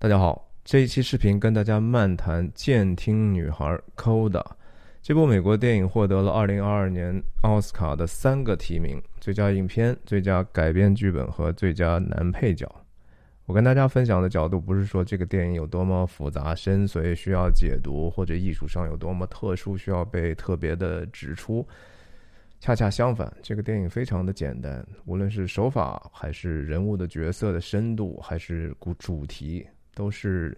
大家好，这一期视频跟大家漫谈《监听女孩》Coda。这部美国电影获得了2022年奥斯卡的三个提名：最佳影片、最佳改编剧本和最佳男配角。我跟大家分享的角度不是说这个电影有多么复杂深邃需要解读，或者艺术上有多么特殊需要被特别的指出。恰恰相反，这个电影非常的简单，无论是手法，还是人物的角色的深度，还是主主题，都是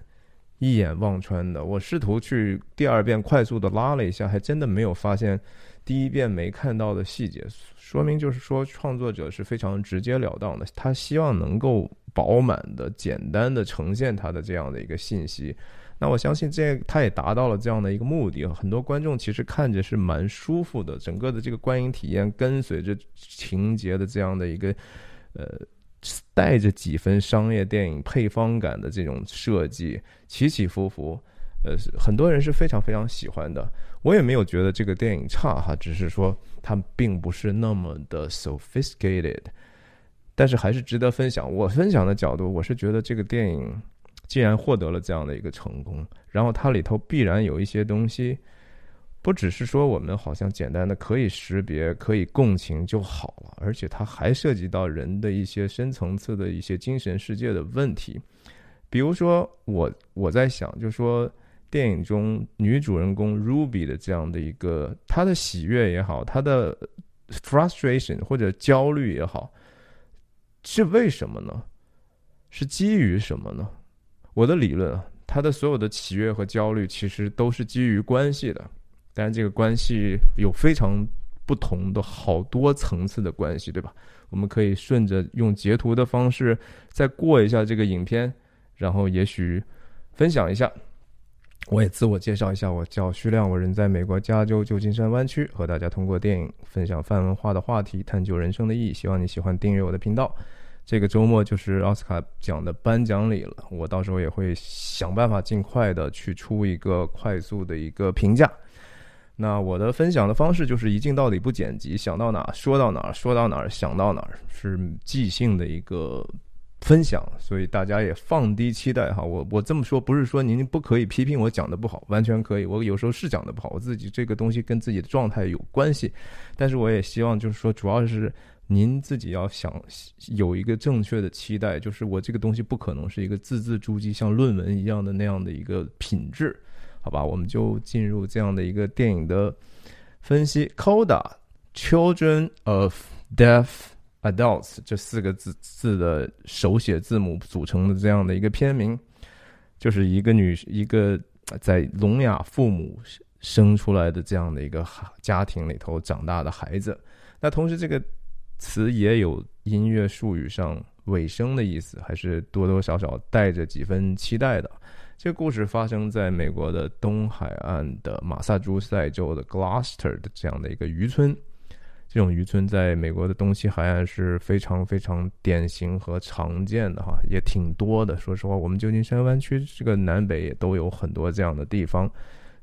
一眼望穿的。我试图去第二遍快速的拉了一下，还真的没有发现第一遍没看到的细节，说明就是说创作者是非常直截了当的，他希望能够饱满的、简单的呈现他的这样的一个信息。那我相信这他也达到了这样的一个目的。很多观众其实看着是蛮舒服的，整个的这个观影体验跟随着情节的这样的一个呃带着几分商业电影配方感的这种设计，起起伏伏，呃，很多人是非常非常喜欢的。我也没有觉得这个电影差哈，只是说它并不是那么的 sophisticated，但是还是值得分享。我分享的角度，我是觉得这个电影。既然获得了这样的一个成功，然后它里头必然有一些东西，不只是说我们好像简单的可以识别、可以共情就好了，而且它还涉及到人的一些深层次的一些精神世界的问题。比如说，我我在想，就说电影中女主人公 Ruby 的这样的一个她的喜悦也好，她的 frustration 或者焦虑也好，是为什么呢？是基于什么呢？我的理论啊，他的所有的喜悦和焦虑其实都是基于关系的，但是这个关系有非常不同的好多层次的关系，对吧？我们可以顺着用截图的方式再过一下这个影片，然后也许分享一下。我也自我介绍一下，我叫徐亮，我人在美国加州旧金山湾区，和大家通过电影分享泛文化的话题，探究人生的意义。希望你喜欢订阅我的频道。这个周末就是奥斯卡奖的颁奖礼了，我到时候也会想办法尽快的去出一个快速的一个评价。那我的分享的方式就是一镜到底不剪辑，想到哪说到哪，说到哪想到哪，是即兴的一个分享，所以大家也放低期待哈。我我这么说不是说您不可以批评我讲的不好，完全可以。我有时候是讲的不好，我自己这个东西跟自己的状态有关系，但是我也希望就是说，主要是。您自己要想有一个正确的期待，就是我这个东西不可能是一个字字珠玑，像论文一样的那样的一个品质，好吧？我们就进入这样的一个电影的分析。Coda，Children of Deaf Adults 这四个字字的手写字母组成的这样的一个片名，就是一个女一个在聋哑父母生出来的这样的一个家庭里头长大的孩子。那同时这个。词也有音乐术语上尾声的意思，还是多多少少带着几分期待的。这个故事发生在美国的东海岸的马萨诸塞州的 Gloucester 的这样的一个渔村。这种渔村在美国的东西海岸是非常非常典型和常见的哈，也挺多的。说实话，我们旧金山湾区这个南北也都有很多这样的地方，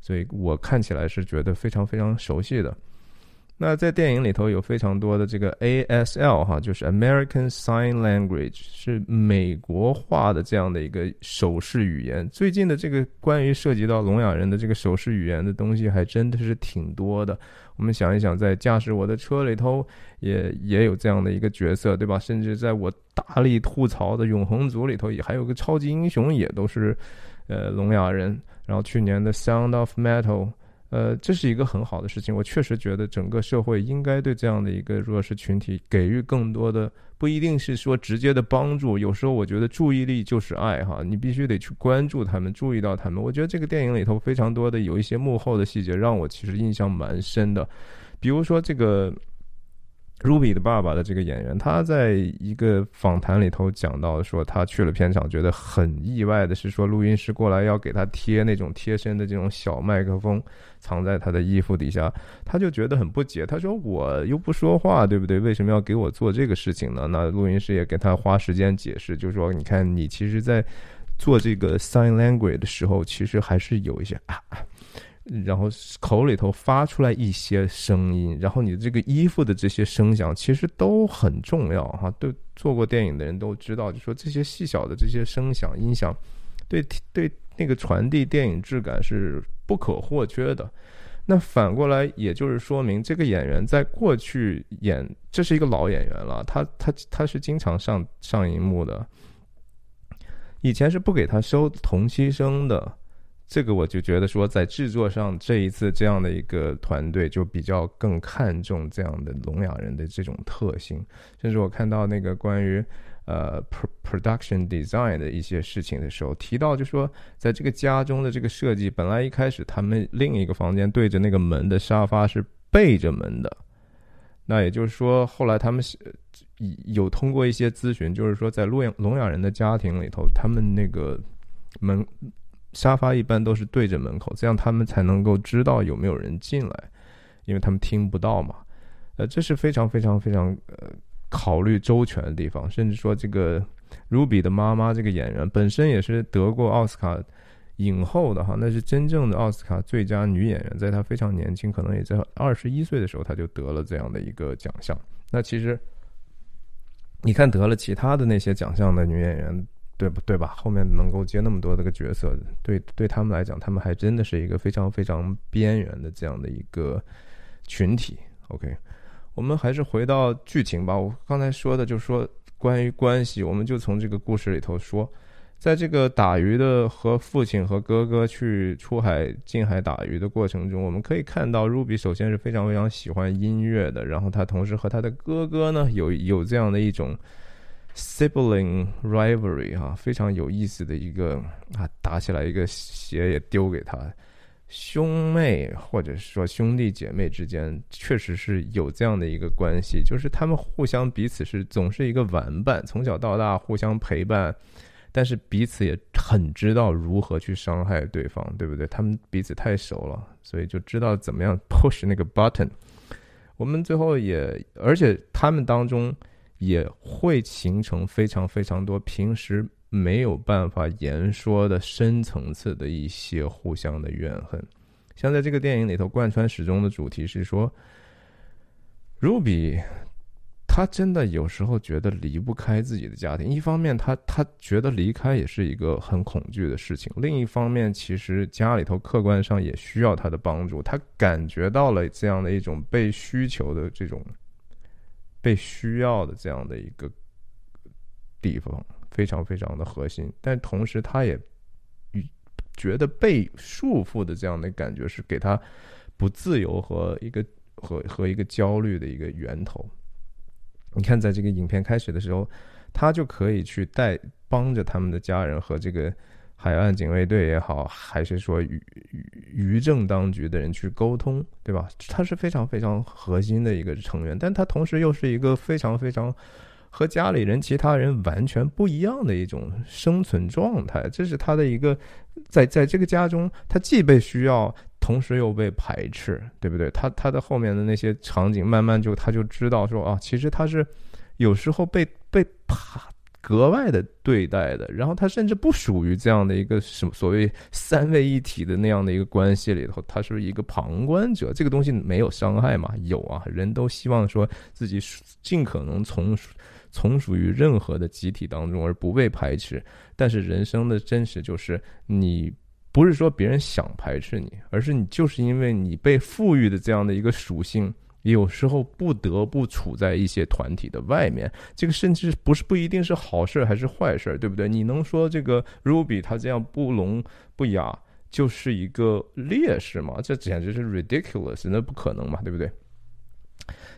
所以我看起来是觉得非常非常熟悉的。那在电影里头有非常多的这个 ASL 哈，就是 American Sign Language，是美国化的这样的一个手势语言。最近的这个关于涉及到聋哑人的这个手势语言的东西，还真的是挺多的。我们想一想，在驾驶我的车里头，也也有这样的一个角色，对吧？甚至在我大力吐槽的永恒族里头，也还有个超级英雄，也都是呃聋哑人。然后去年的 Sound of Metal。呃，这是一个很好的事情。我确实觉得整个社会应该对这样的一个弱势群体给予更多的，不一定是说直接的帮助。有时候我觉得注意力就是爱哈，你必须得去关注他们，注意到他们。我觉得这个电影里头非常多的有一些幕后的细节，让我其实印象蛮深的，比如说这个。Ruby 的爸爸的这个演员，他在一个访谈里头讲到说，他去了片场，觉得很意外的是，说录音师过来要给他贴那种贴身的这种小麦克风，藏在他的衣服底下，他就觉得很不解。他说：“我又不说话，对不对？为什么要给我做这个事情呢？”那录音师也给他花时间解释，就说：“你看，你其实，在做这个 sign language 的时候，其实还是有一些啊。”然后口里头发出来一些声音，然后你这个衣服的这些声响其实都很重要哈。对做过电影的人都知道，就说这些细小的这些声响音响，对对，那个传递电影质感是不可或缺的。那反过来，也就是说明这个演员在过去演，这是一个老演员了，他他他是经常上上荧幕的，以前是不给他收同期声的。这个我就觉得说，在制作上这一次这样的一个团队就比较更看重这样的聋哑人的这种特性，甚至我看到那个关于呃 production design 的一些事情的时候，提到就说，在这个家中的这个设计，本来一开始他们另一个房间对着那个门的沙发是背着门的，那也就是说，后来他们有通过一些咨询，就是说在聋哑聋哑人的家庭里头，他们那个门。沙发一般都是对着门口，这样他们才能够知道有没有人进来，因为他们听不到嘛。呃，这是非常非常非常呃考虑周全的地方。甚至说，这个 Ruby 的妈妈这个演员本身也是得过奥斯卡影后的哈，那是真正的奥斯卡最佳女演员，在她非常年轻，可能也在二十一岁的时候，她就得了这样的一个奖项。那其实你看得了其他的那些奖项的女演员。对不对吧？后面能够接那么多的个角色，对对他们来讲，他们还真的是一个非常非常边缘的这样的一个群体。OK，我们还是回到剧情吧。我刚才说的就是说关于关系，我们就从这个故事里头说，在这个打鱼的和父亲和哥哥去出海近海打鱼的过程中，我们可以看到 Ruby 首先是非常非常喜欢音乐的，然后他同时和他的哥哥呢有有这样的一种。Sibling rivalry 哈，非常有意思的一个啊，打起来一个鞋也丢给他。兄妹或者说兄弟姐妹之间，确实是有这样的一个关系，就是他们互相彼此是总是一个玩伴，从小到大互相陪伴，但是彼此也很知道如何去伤害对方，对不对？他们彼此太熟了，所以就知道怎么样 push 那个 button。我们最后也，而且他们当中。也会形成非常非常多平时没有办法言说的深层次的一些互相的怨恨，像在这个电影里头贯穿始终的主题是说，Ruby，他真的有时候觉得离不开自己的家庭。一方面，他他觉得离开也是一个很恐惧的事情；另一方面，其实家里头客观上也需要他的帮助。他感觉到了这样的一种被需求的这种。被需要的这样的一个地方，非常非常的核心，但同时他也觉得被束缚的这样的感觉是给他不自由和一个和和一个焦虑的一个源头。你看，在这个影片开始的时候，他就可以去带帮着他们的家人和这个。海岸警卫队也好，还是说渔渔政当局的人去沟通，对吧？他是非常非常核心的一个成员，但他同时又是一个非常非常和家里人、其他人完全不一样的一种生存状态。这是他的一个在在这个家中，他既被需要，同时又被排斥，对不对？他他的后面的那些场景，慢慢就他就知道说啊，其实他是有时候被被怕。格外的对待的，然后他甚至不属于这样的一个什么所谓三位一体的那样的一个关系里头，他是一个旁观者。这个东西没有伤害嘛？有啊，人都希望说自己尽可能从从属于任何的集体当中而不被排斥。但是人生的真实就是，你不是说别人想排斥你，而是你就是因为你被赋予的这样的一个属性。有时候不得不处在一些团体的外面，这个甚至不是不一定是好事还是坏事，对不对？你能说这个 Ruby 他这样不聋不哑就是一个劣势吗？这简直是 ridiculous，那不可能嘛，对不对？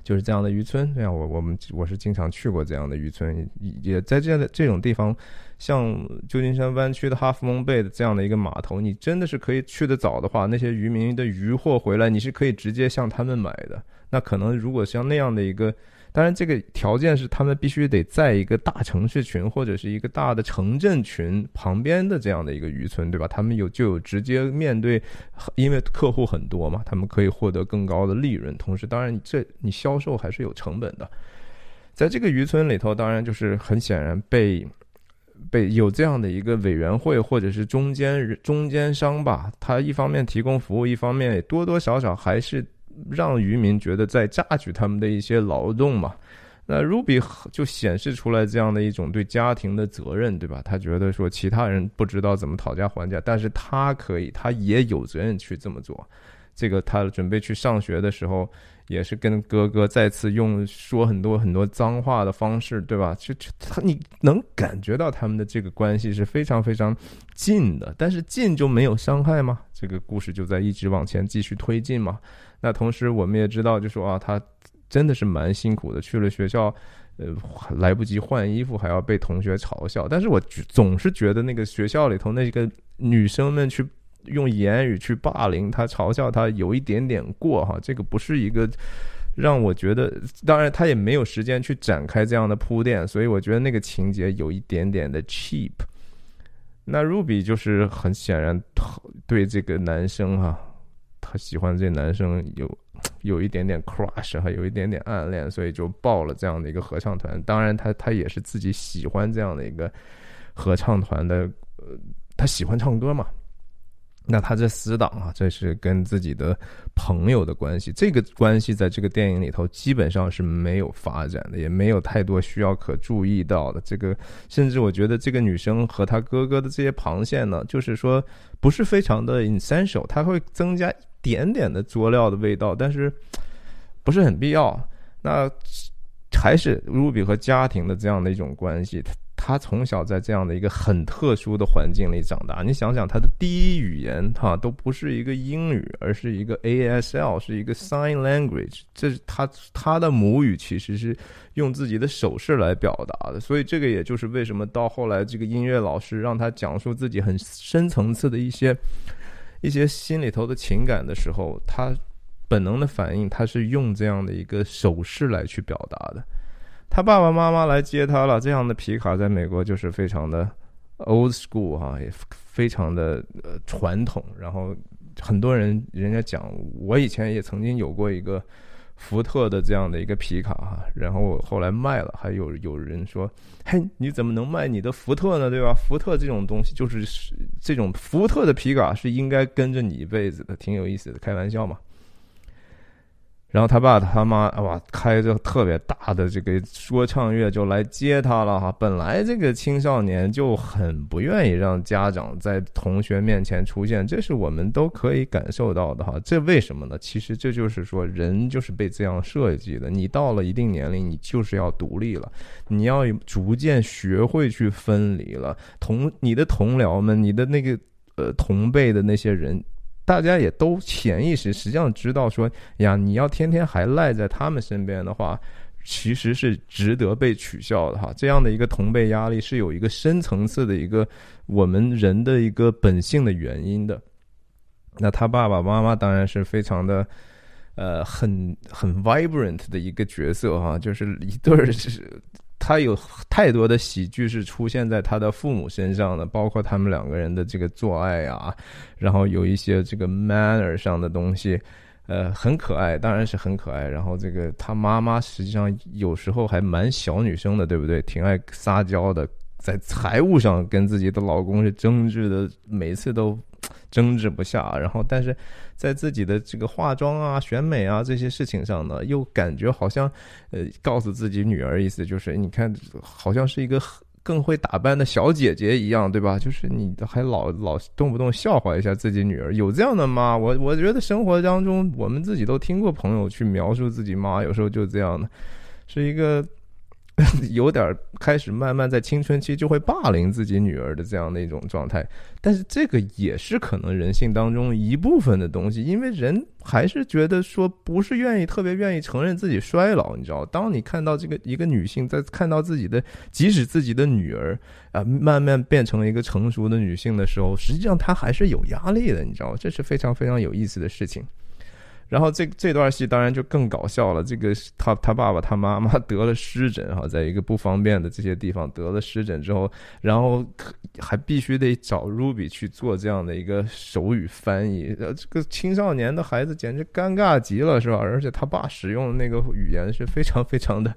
就是这样的渔村，这样我我们我是经常去过这样的渔村，也在这样的这种地方，像旧金山湾区的哈弗蒙贝的这样的一个码头，你真的是可以去的早的话，那些渔民的渔货回来，你是可以直接向他们买的。那可能如果像那样的一个，当然这个条件是他们必须得在一个大城市群或者是一个大的城镇群旁边的这样的一个渔村，对吧？他们有就有直接面对，因为客户很多嘛，他们可以获得更高的利润。同时，当然这你销售还是有成本的。在这个渔村里头，当然就是很显然被被有这样的一个委员会或者是中间中间商吧，他一方面提供服务，一方面多多少少还是。让渔民觉得在榨取他们的一些劳动嘛，那 Ruby 就显示出来这样的一种对家庭的责任，对吧？他觉得说其他人不知道怎么讨价还价，但是他可以，他也有责任去这么做。这个他准备去上学的时候，也是跟哥哥再次用说很多很多脏话的方式，对吧？就就他你能感觉到他们的这个关系是非常非常近的，但是近就没有伤害吗？这个故事就在一直往前继续推进嘛。那同时我们也知道，就说啊，他。真的是蛮辛苦的，去了学校，呃，来不及换衣服，还要被同学嘲笑。但是我总是觉得那个学校里头那个女生们去用言语去霸凌他、嘲笑他，有一点点过哈。这个不是一个让我觉得，当然他也没有时间去展开这样的铺垫，所以我觉得那个情节有一点点的 cheap。那 Ruby 就是很显然对这个男生哈，他喜欢这男生有。有一点点 crush，还有一点点暗恋，所以就报了这样的一个合唱团。当然，他他也是自己喜欢这样的一个合唱团的，呃，他喜欢唱歌嘛。那他这死党啊，这是跟自己的朋友的关系，这个关系在这个电影里头基本上是没有发展的，也没有太多需要可注意到的。这个甚至我觉得这个女生和她哥哥的这些旁线呢，就是说不是非常的 essential，它会增加。点点的佐料的味道，但是不是很必要。那还是 Ruby 和家庭的这样的一种关系。他从小在这样的一个很特殊的环境里长大。你想想，他的第一语言哈都不是一个英语，而是一个 ASL，是一个 Sign Language。这是他他的母语，其实是用自己的手势来表达的。所以这个也就是为什么到后来这个音乐老师让他讲述自己很深层次的一些。一些心里头的情感的时候，他本能的反应，他是用这样的一个手势来去表达的。他爸爸妈妈来接他了，这样的皮卡在美国就是非常的 old school 哈，也非常的呃传统。然后很多人人家讲，我以前也曾经有过一个。福特的这样的一个皮卡哈，然后后来卖了，还有有人说，嘿，你怎么能卖你的福特呢？对吧？福特这种东西就是这种福特的皮卡是应该跟着你一辈子的，挺有意思的，开玩笑嘛。然后他爸他妈哇，开着特别大的这个说唱乐就来接他了哈。本来这个青少年就很不愿意让家长在同学面前出现，这是我们都可以感受到的哈。这为什么呢？其实这就是说，人就是被这样设计的。你到了一定年龄，你就是要独立了，你要逐渐学会去分离了。同你的同僚们，你的那个呃同辈的那些人。大家也都潜意识实际上知道说呀，你要天天还赖在他们身边的话，其实是值得被取笑的哈。这样的一个同辈压力是有一个深层次的一个我们人的一个本性的原因的。那他爸爸妈妈当然是非常的，呃，很很 vibrant 的一个角色哈，就是一对儿是。他有太多的喜剧是出现在他的父母身上的，包括他们两个人的这个做爱啊，然后有一些这个 manner 上的东西，呃，很可爱，当然是很可爱。然后这个他妈妈实际上有时候还蛮小女生的，对不对？挺爱撒娇的，在财务上跟自己的老公是争执的，每次都争执不下。然后，但是。在自己的这个化妆啊、选美啊这些事情上呢，又感觉好像，呃，告诉自己女儿，意思就是，你看，好像是一个更会打扮的小姐姐一样，对吧？就是你还老老动不动笑话一下自己女儿，有这样的吗？我我觉得生活当中，我们自己都听过朋友去描述自己妈，有时候就这样的，是一个。有点开始慢慢在青春期就会霸凌自己女儿的这样的一种状态，但是这个也是可能人性当中一部分的东西，因为人还是觉得说不是愿意特别愿意承认自己衰老，你知道？当你看到这个一个女性在看到自己的，即使自己的女儿啊慢慢变成了一个成熟的女性的时候，实际上她还是有压力的，你知道？这是非常非常有意思的事情。然后这这段戏当然就更搞笑了。这个他他爸爸他妈妈得了湿疹哈，在一个不方便的这些地方得了湿疹之后，然后还必须得找 Ruby 去做这样的一个手语翻译。呃，这个青少年的孩子简直尴尬极了，是吧？而且他爸使用的那个语言是非常非常的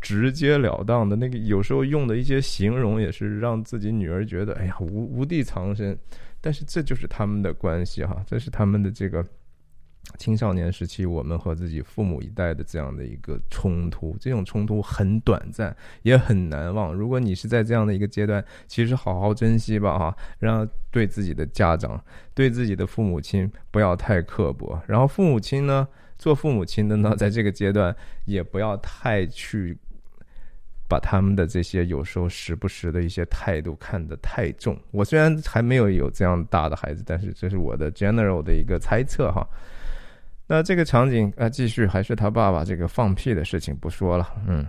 直截了当的，那个有时候用的一些形容也是让自己女儿觉得哎呀无无地藏身。但是这就是他们的关系哈，这是他们的这个。青少年时期我们和自己父母一代的这样的一个冲突，这种冲突很短暂，也很难忘。如果你是在这样的一个阶段，其实好好珍惜吧，哈，让对自己的家长、对自己的父母亲不要太刻薄。然后父母亲呢，做父母亲的呢，在这个阶段也不要太去。把他们的这些有时候时不时的一些态度看得太重。我虽然还没有有这样大的孩子，但是这是我的 general 的一个猜测哈。那这个场景啊，继续还是他爸爸这个放屁的事情不说了，嗯。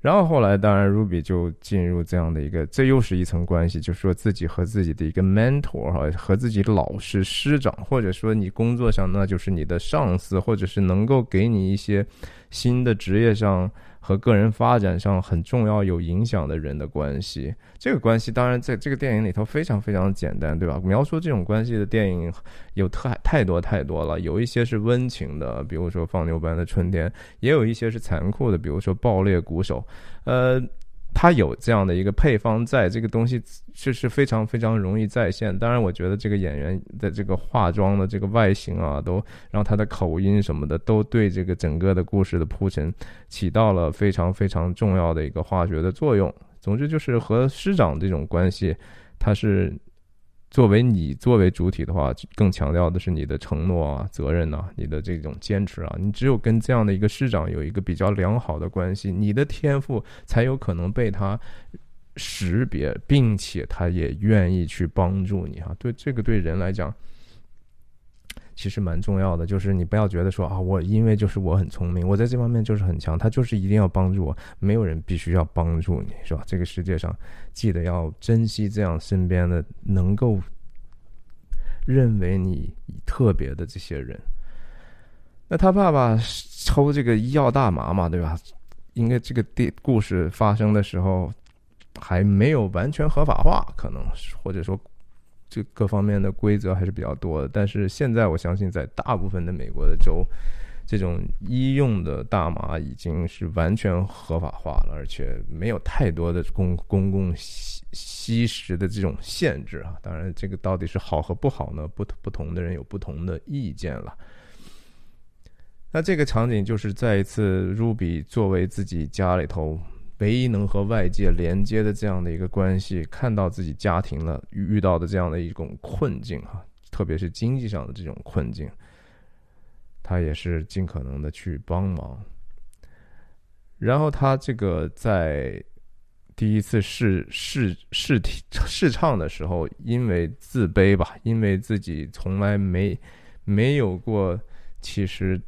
然后后来当然 Ruby 就进入这样的一个，这又是一层关系，就说自己和自己的一个 mentor 哈，和自己老师师长，或者说你工作上那就是你的上司，或者是能够给你一些新的职业上。和个人发展上很重要、有影响的人的关系，这个关系当然在这个电影里头非常非常简单，对吧？描述这种关系的电影有太太多太多了，有一些是温情的，比如说《放牛班的春天》，也有一些是残酷的，比如说《爆裂鼓手》，呃。他有这样的一个配方，在这个东西是是非常非常容易再现。当然，我觉得这个演员的这个化妆的这个外形啊，都让他的口音什么的，都对这个整个的故事的铺陈起到了非常非常重要的一个化学的作用。总之，就是和师长这种关系，他是。作为你作为主体的话，更强调的是你的承诺啊、责任呐、你的这种坚持啊。你只有跟这样的一个市长有一个比较良好的关系，你的天赋才有可能被他识别，并且他也愿意去帮助你啊。对这个对人来讲。其实蛮重要的，就是你不要觉得说啊，我因为就是我很聪明，我在这方面就是很强，他就是一定要帮助我，没有人必须要帮助你，是吧？这个世界上，记得要珍惜这样身边的能够认为你特别的这些人。那他爸爸抽这个医药大麻嘛，对吧？应该这个地故事发生的时候还没有完全合法化，可能或者说。这各方面的规则还是比较多的，但是现在我相信，在大部分的美国的州，这种医用的大麻已经是完全合法化了，而且没有太多的公公共吸吸食的这种限制啊。当然，这个到底是好和不好呢？不不同的人有不同的意见了。那这个场景就是再一次，Ruby 作为自己家里头。唯一能和外界连接的这样的一个关系，看到自己家庭了遇到的这样的一种困境哈，特别是经济上的这种困境，他也是尽可能的去帮忙。然后他这个在第一次试试试题试唱的时候，因为自卑吧，因为自己从来没没有过，其实。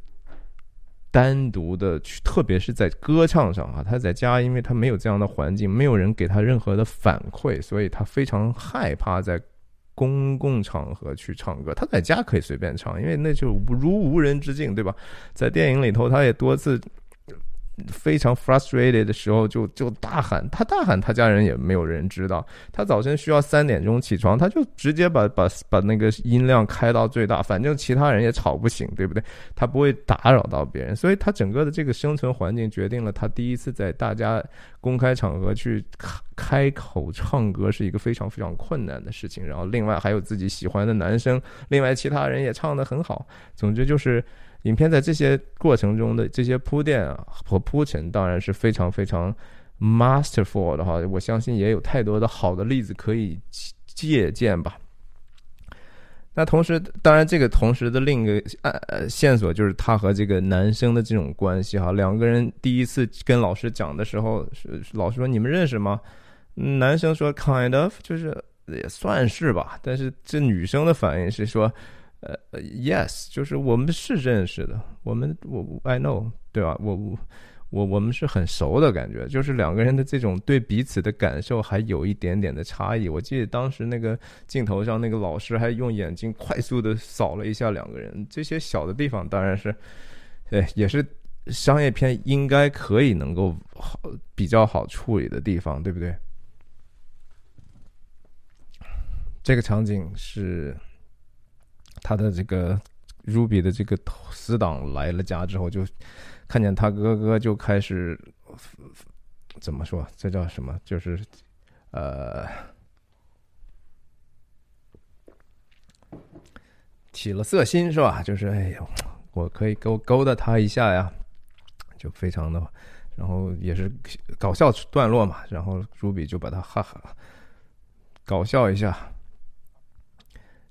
单独的去，特别是在歌唱上啊，他在家，因为他没有这样的环境，没有人给他任何的反馈，所以他非常害怕在公共场合去唱歌。他在家可以随便唱，因为那就如无人之境，对吧？在电影里头，他也多次。非常 frustrated 的时候，就就大喊，他大喊，他家人也没有人知道。他早晨需要三点钟起床，他就直接把把把那个音量开到最大，反正其他人也吵不醒，对不对？他不会打扰到别人，所以他整个的这个生存环境决定了他第一次在大家公开场合去开开口唱歌是一个非常非常困难的事情。然后另外还有自己喜欢的男生，另外其他人也唱得很好。总之就是。影片在这些过程中的这些铺垫啊和铺陈，当然是非常非常 masterful 的哈。我相信也有太多的好的例子可以借鉴吧。那同时，当然这个同时的另一个呃线索就是他和这个男生的这种关系哈。两个人第一次跟老师讲的时候，是老师说你们认识吗？男生说 kind of，就是也算是吧。但是这女生的反应是说。呃，yes，就是我们是认识的，我们我 I know，对吧？我我我我们是很熟的感觉，就是两个人的这种对彼此的感受还有一点点的差异。我记得当时那个镜头上，那个老师还用眼睛快速的扫了一下两个人，这些小的地方当然是，对，也是商业片应该可以能够好比较好处理的地方，对不对？这个场景是。他的这个 Ruby 的这个死党来了家之后，就看见他哥哥就开始怎么说？这叫什么？就是呃，起了色心是吧？就是哎呦，我可以勾勾搭他一下呀，就非常的，然后也是搞笑段落嘛，然后 Ruby 就把他哈哈搞笑一下。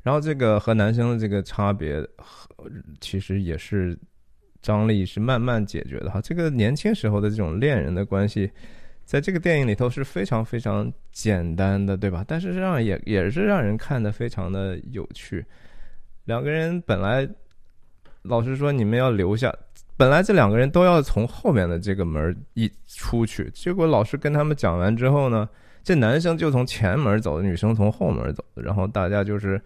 然后这个和男生的这个差别，其实也是张力是慢慢解决的哈。这个年轻时候的这种恋人的关系，在这个电影里头是非常非常简单的，对吧？但是让也也是让人看的非常的有趣。两个人本来，老实说，你们要留下，本来这两个人都要从后面的这个门一出去，结果老师跟他们讲完之后呢，这男生就从前门走，女生从后门走，然后大家就是。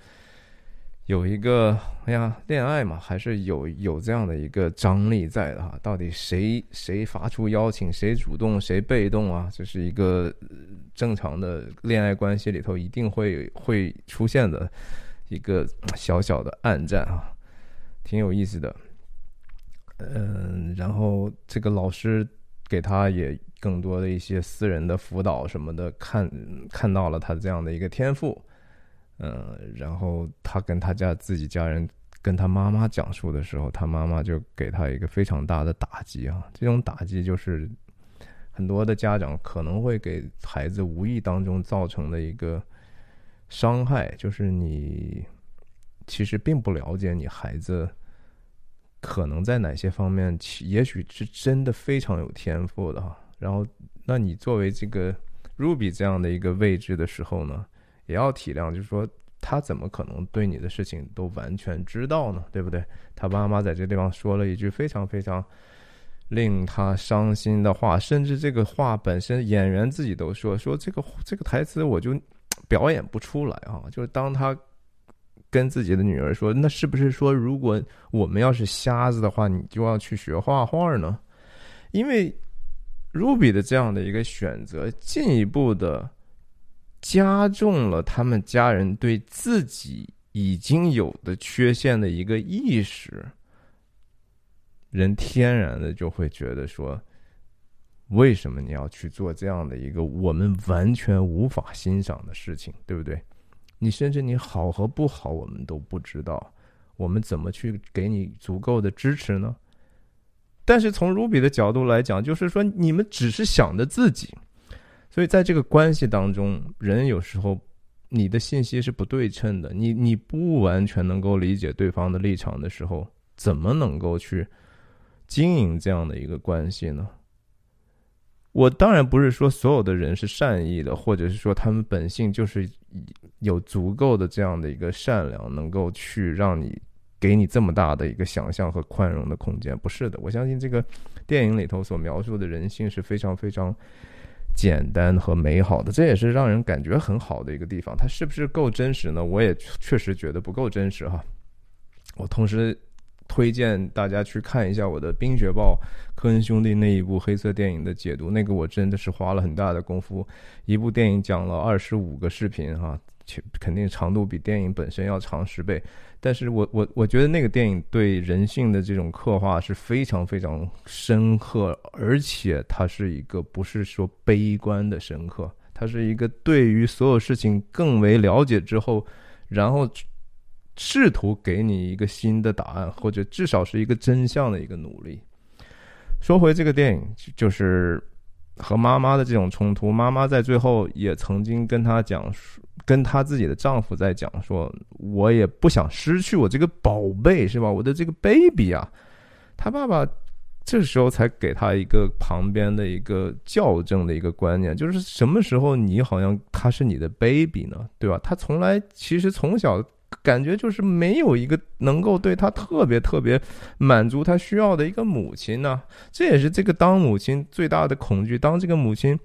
有一个，哎呀，恋爱嘛，还是有有这样的一个张力在的哈。到底谁谁发出邀请，谁主动，谁被动啊？这是一个正常的恋爱关系里头一定会会出现的一个小小的暗战啊，挺有意思的。嗯，然后这个老师给他也更多的一些私人的辅导什么的，看看到了他这样的一个天赋。嗯，然后他跟他家自己家人跟他妈妈讲述的时候，他妈妈就给他一个非常大的打击啊！这种打击就是很多的家长可能会给孩子无意当中造成的一个伤害，就是你其实并不了解你孩子可能在哪些方面，也许是真的非常有天赋的哈。然后，那你作为这个 Ruby 这样的一个位置的时候呢？也要体谅，就是说，他怎么可能对你的事情都完全知道呢？对不对？他妈妈在这地方说了一句非常非常令他伤心的话，甚至这个话本身，演员自己都说说这个这个台词我就表演不出来啊！就是当他跟自己的女儿说：“那是不是说，如果我们要是瞎子的话，你就要去学画画呢？”因为 Ruby 的这样的一个选择，进一步的。加重了他们家人对自己已经有的缺陷的一个意识，人天然的就会觉得说，为什么你要去做这样的一个我们完全无法欣赏的事情，对不对？你甚至你好和不好我们都不知道，我们怎么去给你足够的支持呢？但是从 Ruby 的角度来讲，就是说你们只是想着自己。所以在这个关系当中，人有时候你的信息是不对称的，你你不完全能够理解对方的立场的时候，怎么能够去经营这样的一个关系呢？我当然不是说所有的人是善意的，或者是说他们本性就是有足够的这样的一个善良，能够去让你给你这么大的一个想象和宽容的空间。不是的，我相信这个电影里头所描述的人性是非常非常。简单和美好的，这也是让人感觉很好的一个地方。它是不是够真实呢？我也确实觉得不够真实哈。我同时推荐大家去看一下我的《冰雪暴》科恩兄弟那一部黑色电影的解读，那个我真的是花了很大的功夫，一部电影讲了二十五个视频哈。肯定长度比电影本身要长十倍，但是我我我觉得那个电影对人性的这种刻画是非常非常深刻，而且它是一个不是说悲观的深刻，它是一个对于所有事情更为了解之后，然后试图给你一个新的答案，或者至少是一个真相的一个努力。说回这个电影，就是和妈妈的这种冲突，妈妈在最后也曾经跟他讲述。跟她自己的丈夫在讲说，我也不想失去我这个宝贝，是吧？我的这个 baby 啊，她爸爸这时候才给她一个旁边的一个校正的一个观念，就是什么时候你好像他是你的 baby 呢？对吧？他从来其实从小感觉就是没有一个能够对他特别特别满足他需要的一个母亲呢。这也是这个当母亲最大的恐惧。当这个母亲。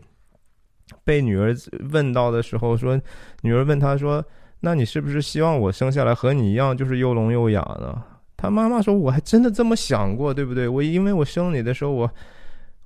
被女儿问到的时候，说，女儿问他说：“那你是不是希望我生下来和你一样，就是又聋又哑呢？”他妈妈说：“我还真的这么想过，对不对？我因为我生你的时候，我，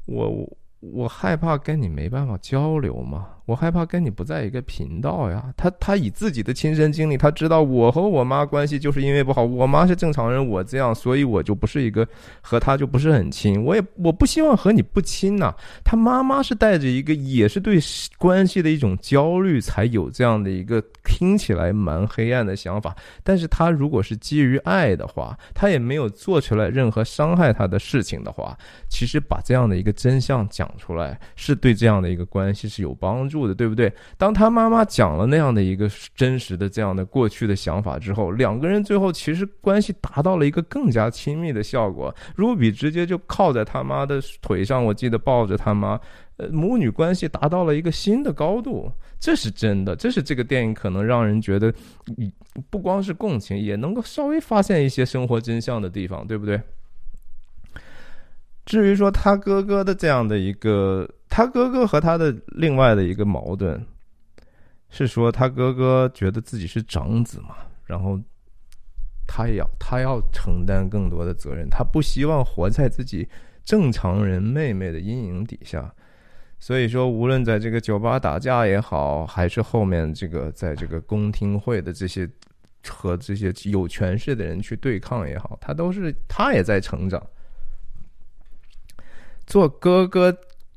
我，我害怕跟你没办法交流嘛，我害怕跟你不在一个频道呀。他他以自己的亲身经历，他知道我和我妈关系就是因为不好。我妈是正常人，我这样，所以我就不是一个和他就不是很亲。我也我不希望和你不亲呐。他妈妈是带着一个也是对关系的一种焦虑，才有这样的一个听起来蛮黑暗的想法。但是他如果是基于爱的话，他也没有做出来任何伤害他的事情的话，其实把这样的一个真相讲出来，是对这样的一个关系是有帮助住的，对不对？当他妈妈讲了那样的一个真实的这样的过去的想法之后，两个人最后其实关系达到了一个更加亲密的效果。如比直接就靠在他妈的腿上，我记得抱着他妈，呃，母女关系达到了一个新的高度，这是真的。这是这个电影可能让人觉得，不光是共情，也能够稍微发现一些生活真相的地方，对不对？至于说他哥哥的这样的一个，他哥哥和他的另外的一个矛盾，是说他哥哥觉得自己是长子嘛，然后他要他要承担更多的责任，他不希望活在自己正常人妹妹的阴影底下，所以说无论在这个酒吧打架也好，还是后面这个在这个公听会的这些和这些有权势的人去对抗也好，他都是他也在成长。做哥哥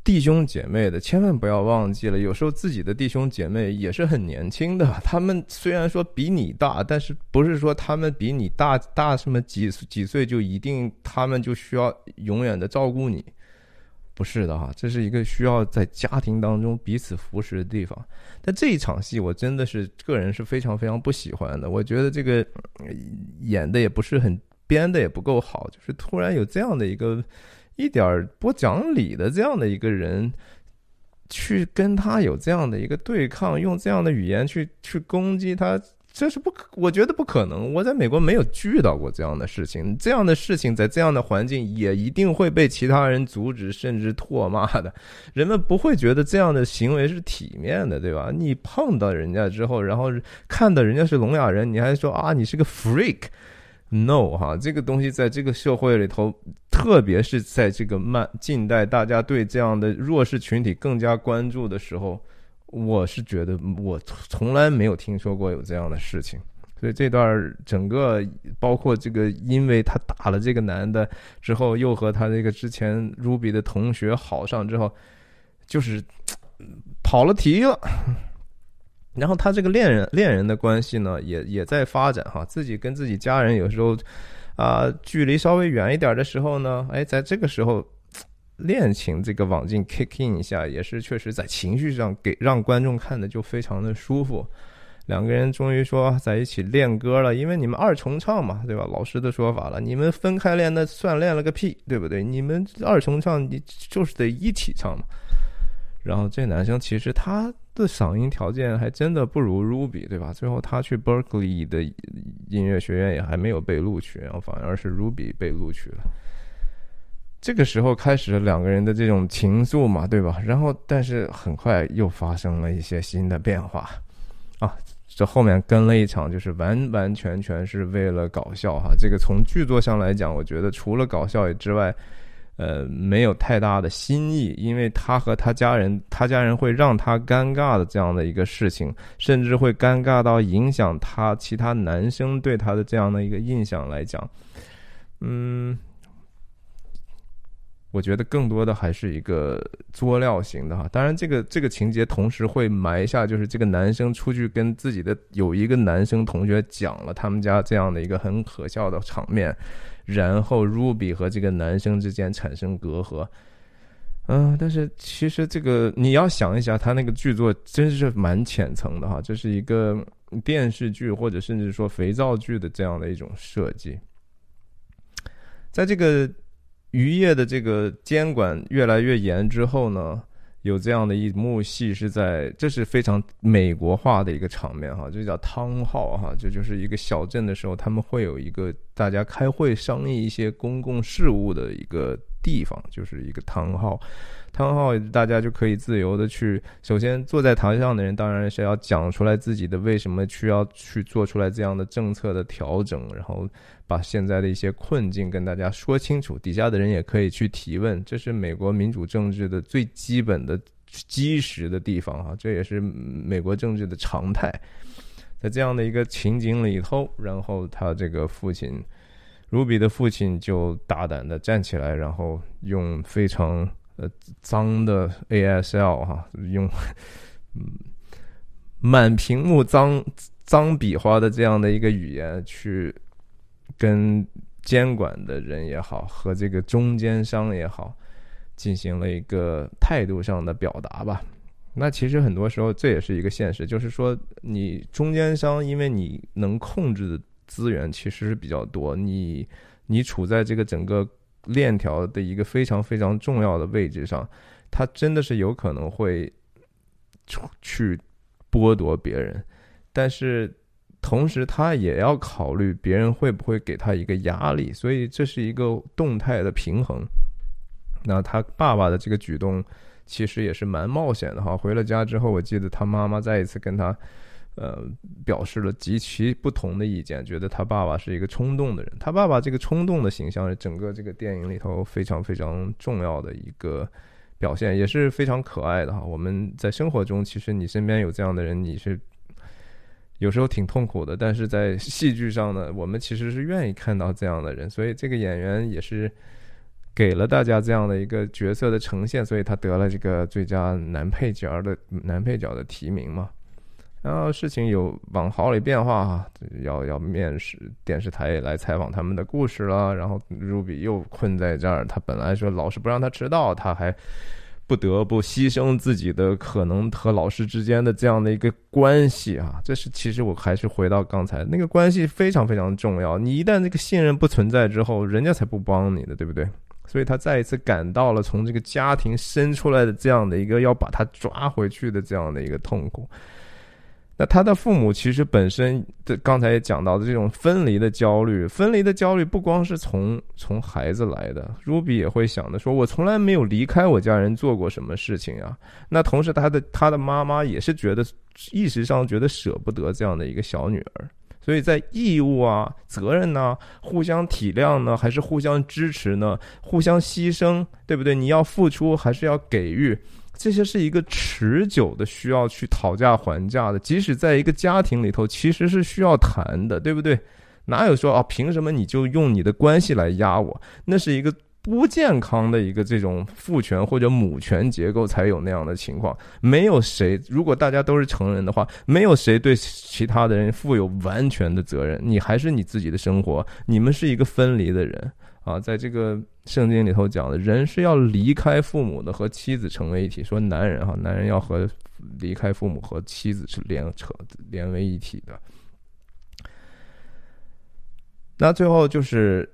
弟兄姐妹的，千万不要忘记了，有时候自己的弟兄姐妹也是很年轻的。他们虽然说比你大，但是不是说他们比你大大什么几几岁就一定他们就需要永远的照顾你？不是的哈，这是一个需要在家庭当中彼此扶持的地方。但这一场戏，我真的是个人是非常非常不喜欢的。我觉得这个演的也不是很编的也不够好，就是突然有这样的一个。一点不讲理的这样的一个人，去跟他有这样的一个对抗，用这样的语言去去攻击他，这是不可，我觉得不可能。我在美国没有遇到过这样的事情，这样的事情在这样的环境也一定会被其他人阻止，甚至唾骂的。人们不会觉得这样的行为是体面的，对吧？你碰到人家之后，然后看到人家是聋哑人，你还说啊，你是个 freak。No 哈，这个东西在这个社会里头，特别是在这个慢近代，大家对这样的弱势群体更加关注的时候，我是觉得我从来没有听说过有这样的事情。所以这段整个包括这个，因为他打了这个男的之后，又和他这个之前 Ruby 的同学好上之后，就是跑了题了。然后他这个恋人恋人的关系呢，也也在发展哈。自己跟自己家人有时候，啊，距离稍微远一点的时候呢，哎，在这个时候，恋情这个网劲 kick in 一下，也是确实在情绪上给让观众看的就非常的舒服。两个人终于说在一起练歌了，因为你们二重唱嘛，对吧？老师的说法了，你们分开练那算练了个屁，对不对？你们二重唱，你就是得一起唱嘛。然后这男生其实他。的嗓音条件还真的不如 Ruby，对吧？最后他去 Berkeley 的音乐学院也还没有被录取，然后反而是 Ruby 被录取了。这个时候开始两个人的这种情愫嘛，对吧？然后但是很快又发生了一些新的变化啊！这后面跟了一场，就是完完全全是为了搞笑哈。这个从剧作上来讲，我觉得除了搞笑之外。呃，没有太大的新意，因为他和他家人，他家人会让他尴尬的这样的一个事情，甚至会尴尬到影响他其他男生对他的这样的一个印象来讲，嗯，我觉得更多的还是一个作料型的哈。当然，这个这个情节同时会埋下，就是这个男生出去跟自己的有一个男生同学讲了他们家这样的一个很可笑的场面。然后，Ruby 和这个男生之间产生隔阂，嗯，但是其实这个你要想一下，他那个剧作真是蛮浅层的哈，这是一个电视剧或者甚至说肥皂剧的这样的一种设计。在这个渔业的这个监管越来越严之后呢？有这样的一幕戏是在，这是非常美国化的一个场面哈，就叫汤号哈，这就是一个小镇的时候，他们会有一个大家开会商议一些公共事务的一个地方，就是一个汤号。汤号大家就可以自由的去，首先坐在台上的人当然是要讲出来自己的为什么需要去做出来这样的政策的调整，然后把现在的一些困境跟大家说清楚。底下的人也可以去提问，这是美国民主政治的最基本的基石的地方哈，这也是美国政治的常态。在这样的一个情景里头，然后他这个父亲卢比的父亲就大胆的站起来，然后用非常呃脏的 ASL 哈，用嗯满屏幕脏脏笔画的这样的一个语言去跟监管的人也好，和这个中间商也好，进行了一个态度上的表达吧。那其实很多时候这也是一个现实，就是说你中间商，因为你能控制的资源其实是比较多，你你处在这个整个链条的一个非常非常重要的位置上，他真的是有可能会去剥夺别人，但是同时他也要考虑别人会不会给他一个压力，所以这是一个动态的平衡。那他爸爸的这个举动。其实也是蛮冒险的哈。回了家之后，我记得他妈妈再一次跟他，呃，表示了极其不同的意见，觉得他爸爸是一个冲动的人。他爸爸这个冲动的形象是整个这个电影里头非常非常重要的一个表现，也是非常可爱的哈。我们在生活中，其实你身边有这样的人，你是有时候挺痛苦的，但是在戏剧上呢，我们其实是愿意看到这样的人，所以这个演员也是。给了大家这样的一个角色的呈现，所以他得了这个最佳男配角的男配角的提名嘛。然后事情有往好里变化哈，要要面试电视台来采访他们的故事了。然后 Ruby 又困在这儿，他本来说老师不让他迟到，他还不得不牺牲自己的可能和老师之间的这样的一个关系啊。这是其实我还是回到刚才那个关系非常非常重要。你一旦这个信任不存在之后，人家才不帮你的，对不对？所以他再一次感到了从这个家庭生出来的这样的一个要把他抓回去的这样的一个痛苦。那他的父母其实本身的刚才也讲到的这种分离的焦虑，分离的焦虑不光是从从孩子来的，Ruby 也会想的说，我从来没有离开我家人做过什么事情啊。那同时他的他的妈妈也是觉得意识上觉得舍不得这样的一个小女儿。所以在义务啊、责任呢、互相体谅呢，还是互相支持呢？互相牺牲，对不对？你要付出还是要给予？这些是一个持久的需要去讨价还价的。即使在一个家庭里头，其实是需要谈的，对不对？哪有说啊，凭什么你就用你的关系来压我？那是一个。不健康的一个这种父权或者母权结构才有那样的情况。没有谁，如果大家都是成人的话，没有谁对其他的人负有完全的责任。你还是你自己的生活，你们是一个分离的人啊。在这个圣经里头讲的，人是要离开父母的，和妻子成为一体。说男人哈，男人要和离开父母和妻子是连扯连为一体的。那最后就是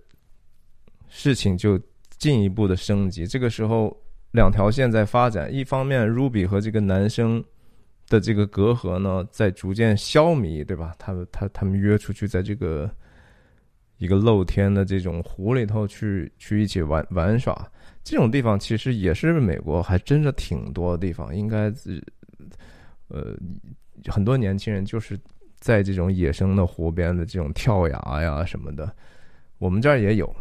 事情就。进一步的升级，这个时候两条线在发展。一方面，Ruby 和这个男生的这个隔阂呢，在逐渐消弭，对吧？他们他他们约出去，在这个一个露天的这种湖里头去去一起玩玩耍。这种地方其实也是美国还真的挺多地方，应该是呃很多年轻人就是在这种野生的湖边的这种跳崖呀什么的，我们这儿也有。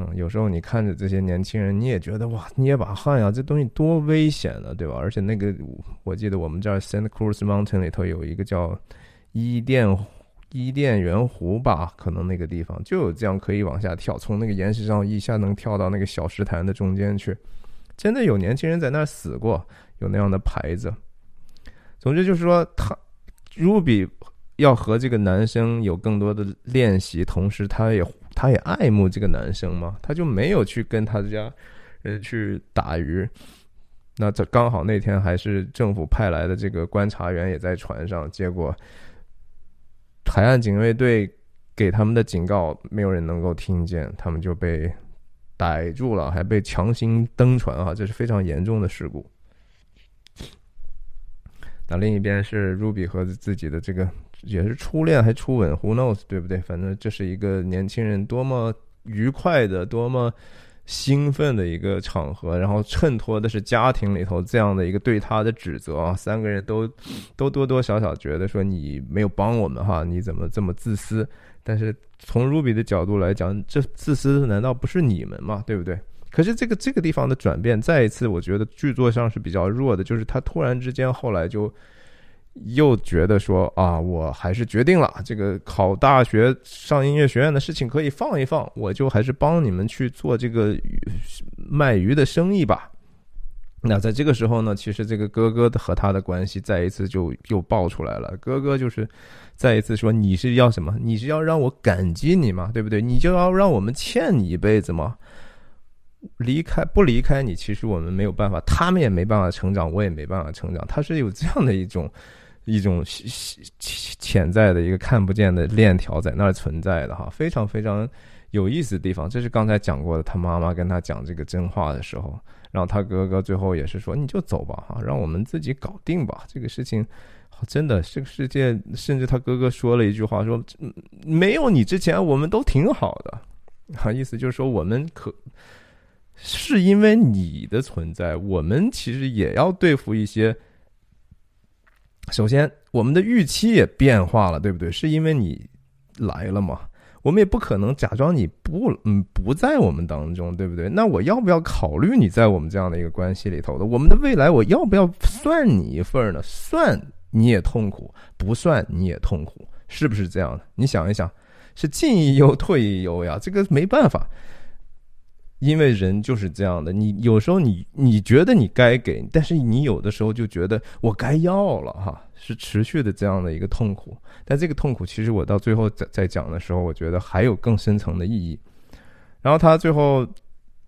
嗯，有时候你看着这些年轻人，你也觉得哇，捏把汗呀，这东西多危险啊，对吧？而且那个，我记得我们这儿 Santa Cruz Mountain 里头有一个叫伊甸伊甸园湖吧，可能那个地方就有这样可以往下跳，从那个岩石上一下能跳到那个小石潭的中间去。真的有年轻人在那儿死过，有那样的牌子。总之就是说，他 Ruby 要和这个男生有更多的练习，同时他也。他也爱慕这个男生嘛，他就没有去跟他家，人，去打鱼。那这刚好那天还是政府派来的这个观察员也在船上，结果海岸警卫队给他们的警告没有人能够听见，他们就被逮住了，还被强行登船啊，这是非常严重的事故。那另一边是 Ruby 和自己的这个。也是初恋还初吻，Who knows，对不对？反正这是一个年轻人多么愉快的、多么兴奋的一个场合，然后衬托的是家庭里头这样的一个对他的指责啊。三个人都都多多少少觉得说你没有帮我们哈，你怎么这么自私？但是从 Ruby 的角度来讲，这自私难道不是你们吗？对不对？可是这个这个地方的转变，再一次我觉得剧作上是比较弱的，就是他突然之间后来就又觉得说啊，我还是决定了这个考大学上音乐学院的事情可以放一放，我就还是帮你们去做这个卖鱼的生意吧。那在这个时候呢，其实这个哥哥和他的关系再一次就又爆出来了。哥哥就是再一次说：“你是要什么？你是要让我感激你吗？对不对？你就要让我们欠你一辈子吗？离开不离开你，其实我们没有办法，他们也没办法成长，我也没办法成长。他是有这样的一种一种潜在的一个看不见的链条在那儿存在的哈，非常非常有意思的地方。这是刚才讲过的，他妈妈跟他讲这个真话的时候。”然后他哥哥最后也是说：“你就走吧，哈，让我们自己搞定吧。这个事情，真的，这个世界，甚至他哥哥说了一句话，说没有你之前，我们都挺好的。啊，意思就是说，我们可是因为你的存在，我们其实也要对付一些。首先，我们的预期也变化了，对不对？是因为你来了嘛？”我们也不可能假装你不嗯不在我们当中，对不对？那我要不要考虑你在我们这样的一个关系里头的？我们的未来我要不要算你一份呢？算你也痛苦，不算你也痛苦，是不是这样的？你想一想，是进一忧退一忧呀，这个没办法。因为人就是这样的，你有时候你你觉得你该给，但是你有的时候就觉得我该要了哈，是持续的这样的一个痛苦。但这个痛苦其实我到最后在在讲的时候，我觉得还有更深层的意义。然后他最后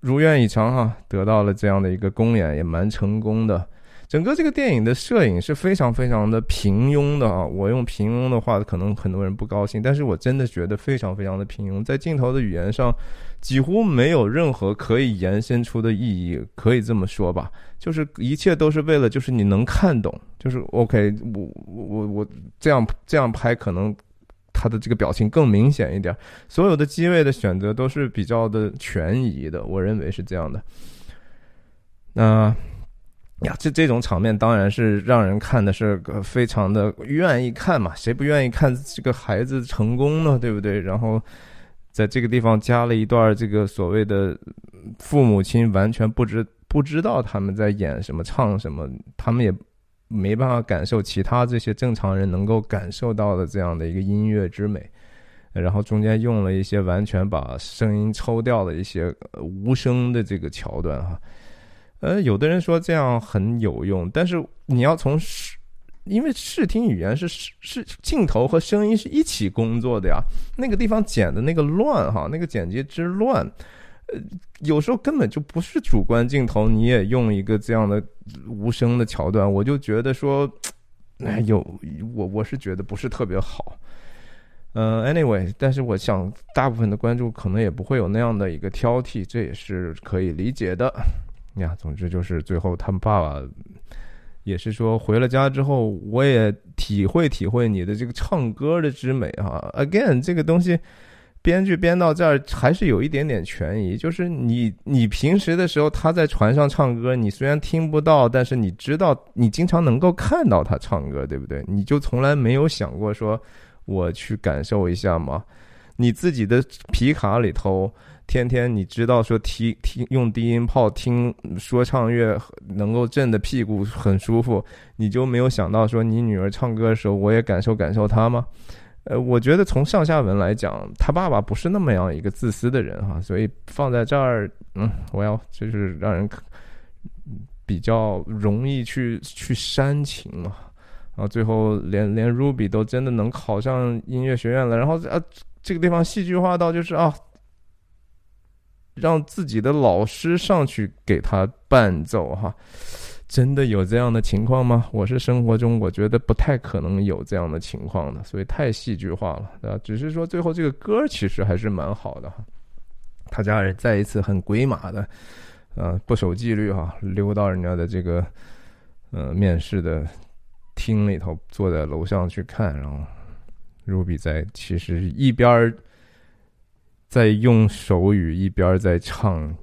如愿以偿哈，得到了这样的一个公演，也蛮成功的。整个这个电影的摄影是非常非常的平庸的啊！我用平庸的话，可能很多人不高兴，但是我真的觉得非常非常的平庸，在镜头的语言上几乎没有任何可以延伸出的意义，可以这么说吧？就是一切都是为了，就是你能看懂，就是 OK，我我我这样这样拍，可能他的这个表情更明显一点。所有的机位的选择都是比较的权宜的，我认为是这样的。那。呀，这这种场面当然是让人看的是个非常的愿意看嘛，谁不愿意看这个孩子成功呢？对不对？然后在这个地方加了一段这个所谓的父母亲完全不知不知道他们在演什么、唱什么，他们也没办法感受其他这些正常人能够感受到的这样的一个音乐之美。然后中间用了一些完全把声音抽掉的一些无声的这个桥段哈。呃，有的人说这样很有用，但是你要从视，因为视听语言是是镜头和声音是一起工作的呀。那个地方剪的那个乱哈，那个剪辑之乱，呃，有时候根本就不是主观镜头，你也用一个这样的无声的桥段，我就觉得说，哎，有我我是觉得不是特别好。嗯，anyway，但是我想大部分的观众可能也不会有那样的一个挑剔，这也是可以理解的。呀，总之就是最后他们爸爸也是说回了家之后，我也体会体会你的这个唱歌的之美哈。Again，这个东西编剧编到这儿还是有一点点权宜，就是你你平时的时候他在船上唱歌，你虽然听不到，但是你知道你经常能够看到他唱歌，对不对？你就从来没有想过说我去感受一下吗？你自己的皮卡里头。天天你知道说听听用低音炮听说唱乐能够震的屁股很舒服，你就没有想到说你女儿唱歌的时候我也感受感受她吗？呃，我觉得从上下文来讲，他爸爸不是那么样一个自私的人哈，所以放在这儿，嗯，我要就是让人比较容易去去煽情嘛，然后最后连连 Ruby 都真的能考上音乐学院了，然后啊这个地方戏剧化到就是啊。让自己的老师上去给他伴奏，哈，真的有这样的情况吗？我是生活中我觉得不太可能有这样的情况的，所以太戏剧化了，啊？只是说最后这个歌其实还是蛮好的，哈。他家人再一次很鬼马的，呃，不守纪律哈，溜到人家的这个呃面试的厅里头，坐在楼上去看，然后 Ruby 在其实一边儿。在用手语一边在唱。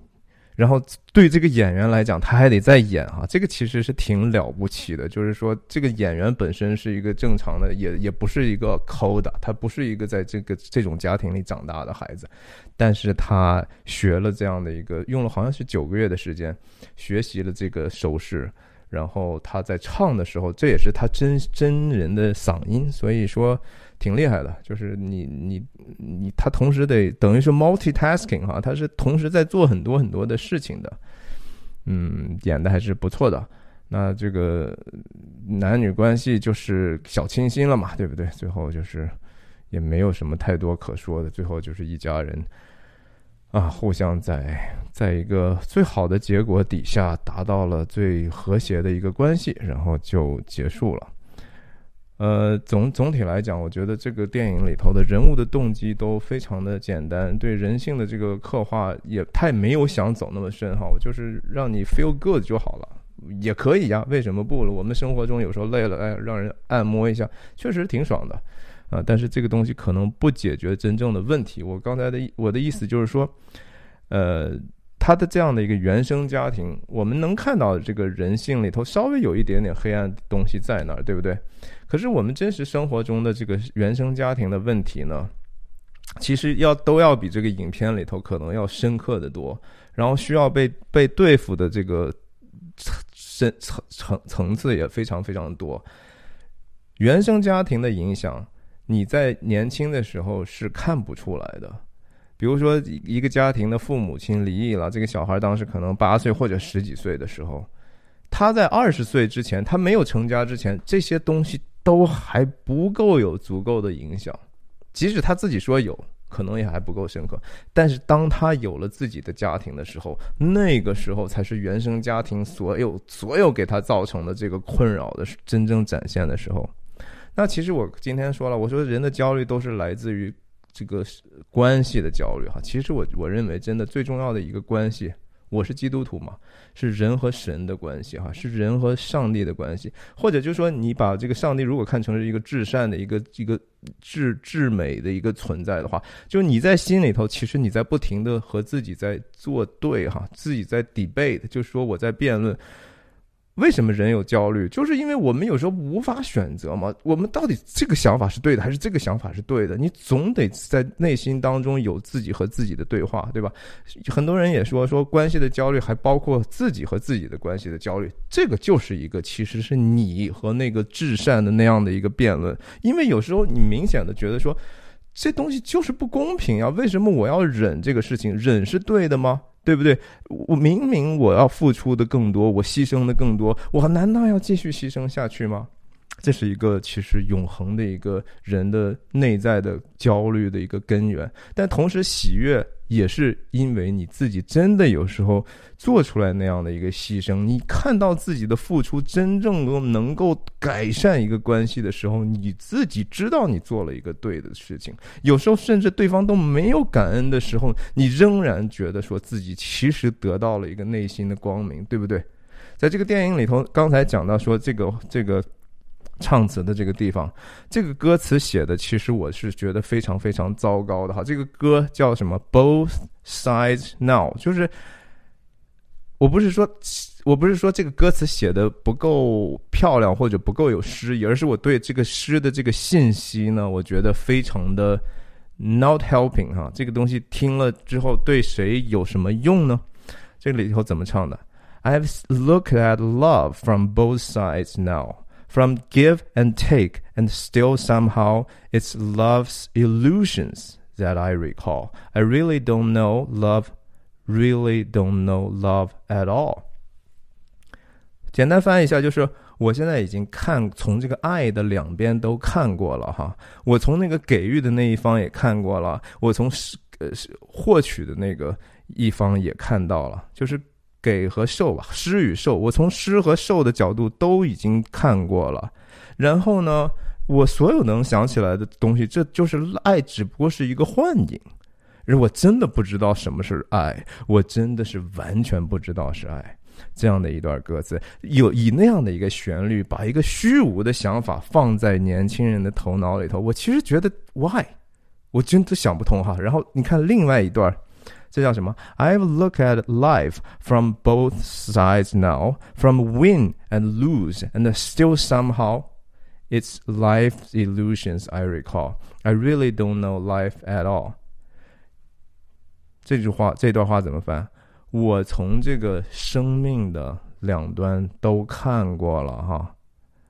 然后对这个演员来讲，他还得再演啊，这个其实是挺了不起的。就是说，这个演员本身是一个正常的，也也不是一个抠的，他不是一个在这个这种家庭里长大的孩子，但是他学了这样的一个，用了好像是九个月的时间，学习了这个手势，然后他在唱的时候，这也是他真真人的嗓音，所以说。挺厉害的，就是你你你，他同时得等于是 multitasking 哈，他是同时在做很多很多的事情的，嗯，演的还是不错的。那这个男女关系就是小清新了嘛，对不对？最后就是也没有什么太多可说的，最后就是一家人啊，互相在在一个最好的结果底下达到了最和谐的一个关系，然后就结束了。呃，总总体来讲，我觉得这个电影里头的人物的动机都非常的简单，对人性的这个刻画也太没有想走那么深哈。我就是让你 feel good 就好了，也可以呀，为什么不了？我们生活中有时候累了，哎，让人按摩一下，确实挺爽的啊。但是这个东西可能不解决真正的问题。我刚才的我的意思就是说，呃。他的这样的一个原生家庭，我们能看到这个人性里头稍微有一点点黑暗东西在那儿，对不对？可是我们真实生活中的这个原生家庭的问题呢，其实要都要比这个影片里头可能要深刻的多，然后需要被被对付的这个层层层层次也非常非常多。原生家庭的影响，你在年轻的时候是看不出来的。比如说，一个家庭的父母亲离异了，这个小孩当时可能八岁或者十几岁的时候，他在二十岁之前，他没有成家之前，这些东西都还不够有足够的影响。即使他自己说有，可能也还不够深刻。但是当他有了自己的家庭的时候，那个时候才是原生家庭所有所有给他造成的这个困扰的真正展现的时候。那其实我今天说了，我说人的焦虑都是来自于。这个关系的焦虑哈，其实我我认为真的最重要的一个关系，我是基督徒嘛，是人和神的关系哈，是人和上帝的关系，或者就是说你把这个上帝如果看成是一个至善的一个一个至至美的一个存在的话，就你在心里头，其实你在不停的和自己在作对哈，自己在 debate，就是说我在辩论。为什么人有焦虑？就是因为我们有时候无法选择嘛。我们到底这个想法是对的，还是这个想法是对的？你总得在内心当中有自己和自己的对话，对吧？很多人也说说关系的焦虑，还包括自己和自己的关系的焦虑。这个就是一个，其实是你和那个至善的那样的一个辩论。因为有时候你明显的觉得说，这东西就是不公平呀。为什么我要忍这个事情？忍是对的吗？对不对？我明明我要付出的更多，我牺牲的更多，我难道要继续牺牲下去吗？这是一个其实永恒的一个人的内在的焦虑的一个根源，但同时喜悦也是因为你自己真的有时候做出来那样的一个牺牲，你看到自己的付出真正都能够改善一个关系的时候，你自己知道你做了一个对的事情。有时候甚至对方都没有感恩的时候，你仍然觉得说自己其实得到了一个内心的光明，对不对？在这个电影里头，刚才讲到说这个这个。唱词的这个地方，这个歌词写的其实我是觉得非常非常糟糕的哈。这个歌叫什么？Both sides now，就是我不是说我不是说这个歌词写的不够漂亮或者不够有诗意，而是我对这个诗的这个信息呢，我觉得非常的 not helping 哈。这个东西听了之后对谁有什么用呢？这里头怎么唱的？I've looked at love from both sides now。From give and take, and still somehow it's love's illusions that I recall. I really don't know love, really don't know love at all. 简单翻译一下，就是我现在已经看从这个爱的两边都看过了哈，我从那个给予的那一方也看过了，我从呃获取的那个一方也看到了，就是给和受吧，施与受，我从施和受的角度都已经看过了。然后呢，我所有能想起来的东西，这就是爱，只不过是一个幻影。而我真的不知道什么是爱，我真的是完全不知道是爱。这样的一段歌词，有以那样的一个旋律，把一个虚无的想法放在年轻人的头脑里头，我其实觉得 why，我真的想不通哈。然后你看另外一段。这叫什么？I've looked at life from both sides now, from win and lose, and still somehow it's life's illusions I recall. I really don't know life at all. 这句话，这段话怎么翻？我从这个生命的两端都看过了哈，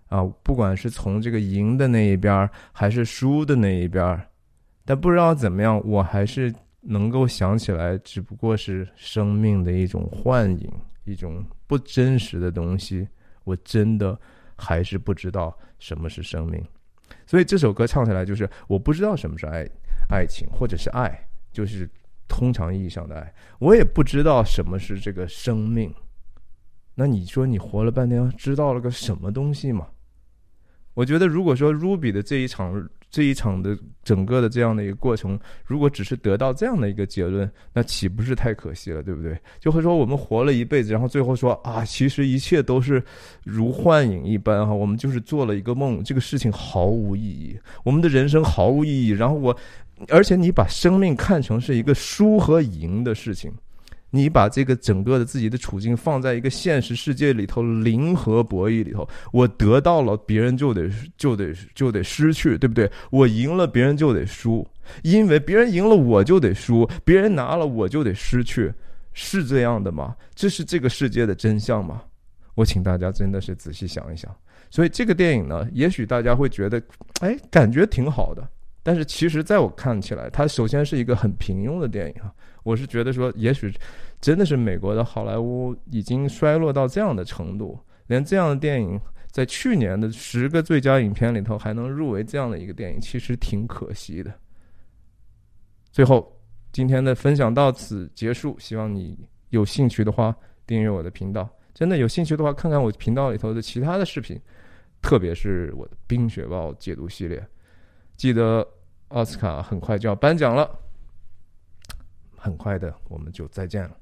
啊，不管是从这个赢的那一边还是输的那一边但不知道怎么样，我还是 能够想起来，只不过是生命的一种幻影，一种不真实的东西。我真的还是不知道什么是生命，所以这首歌唱起来就是我不知道什么是爱，爱情或者是爱，就是通常意义上的爱。我也不知道什么是这个生命。那你说你活了半天，知道了个什么东西吗？我觉得，如果说 Ruby 的这一场这一场的整个的这样的一个过程，如果只是得到这样的一个结论，那岂不是太可惜了，对不对？就会说我们活了一辈子，然后最后说啊，其实一切都是如幻影一般哈，我们就是做了一个梦，这个事情毫无意义，我们的人生毫无意义。然后我，而且你把生命看成是一个输和赢的事情。你把这个整个的自己的处境放在一个现实世界里头，零和博弈里头，我得到了，别人就得就得就得失去，对不对？我赢了，别人就得输，因为别人赢了，我就得输；别人拿了，我就得失去，是这样的吗？这是这个世界的真相吗？我请大家真的是仔细想一想。所以这个电影呢，也许大家会觉得，哎，感觉挺好的，但是其实在我看起来，它首先是一个很平庸的电影啊。我是觉得说，也许真的是美国的好莱坞已经衰落到这样的程度，连这样的电影在去年的十个最佳影片里头还能入围这样的一个电影，其实挺可惜的。最后，今天的分享到此结束，希望你有兴趣的话订阅我的频道。真的有兴趣的话，看看我频道里头的其他的视频，特别是我的《冰雪暴》解读系列。记得奥斯卡很快就要颁奖了。很快的，我们就再见了。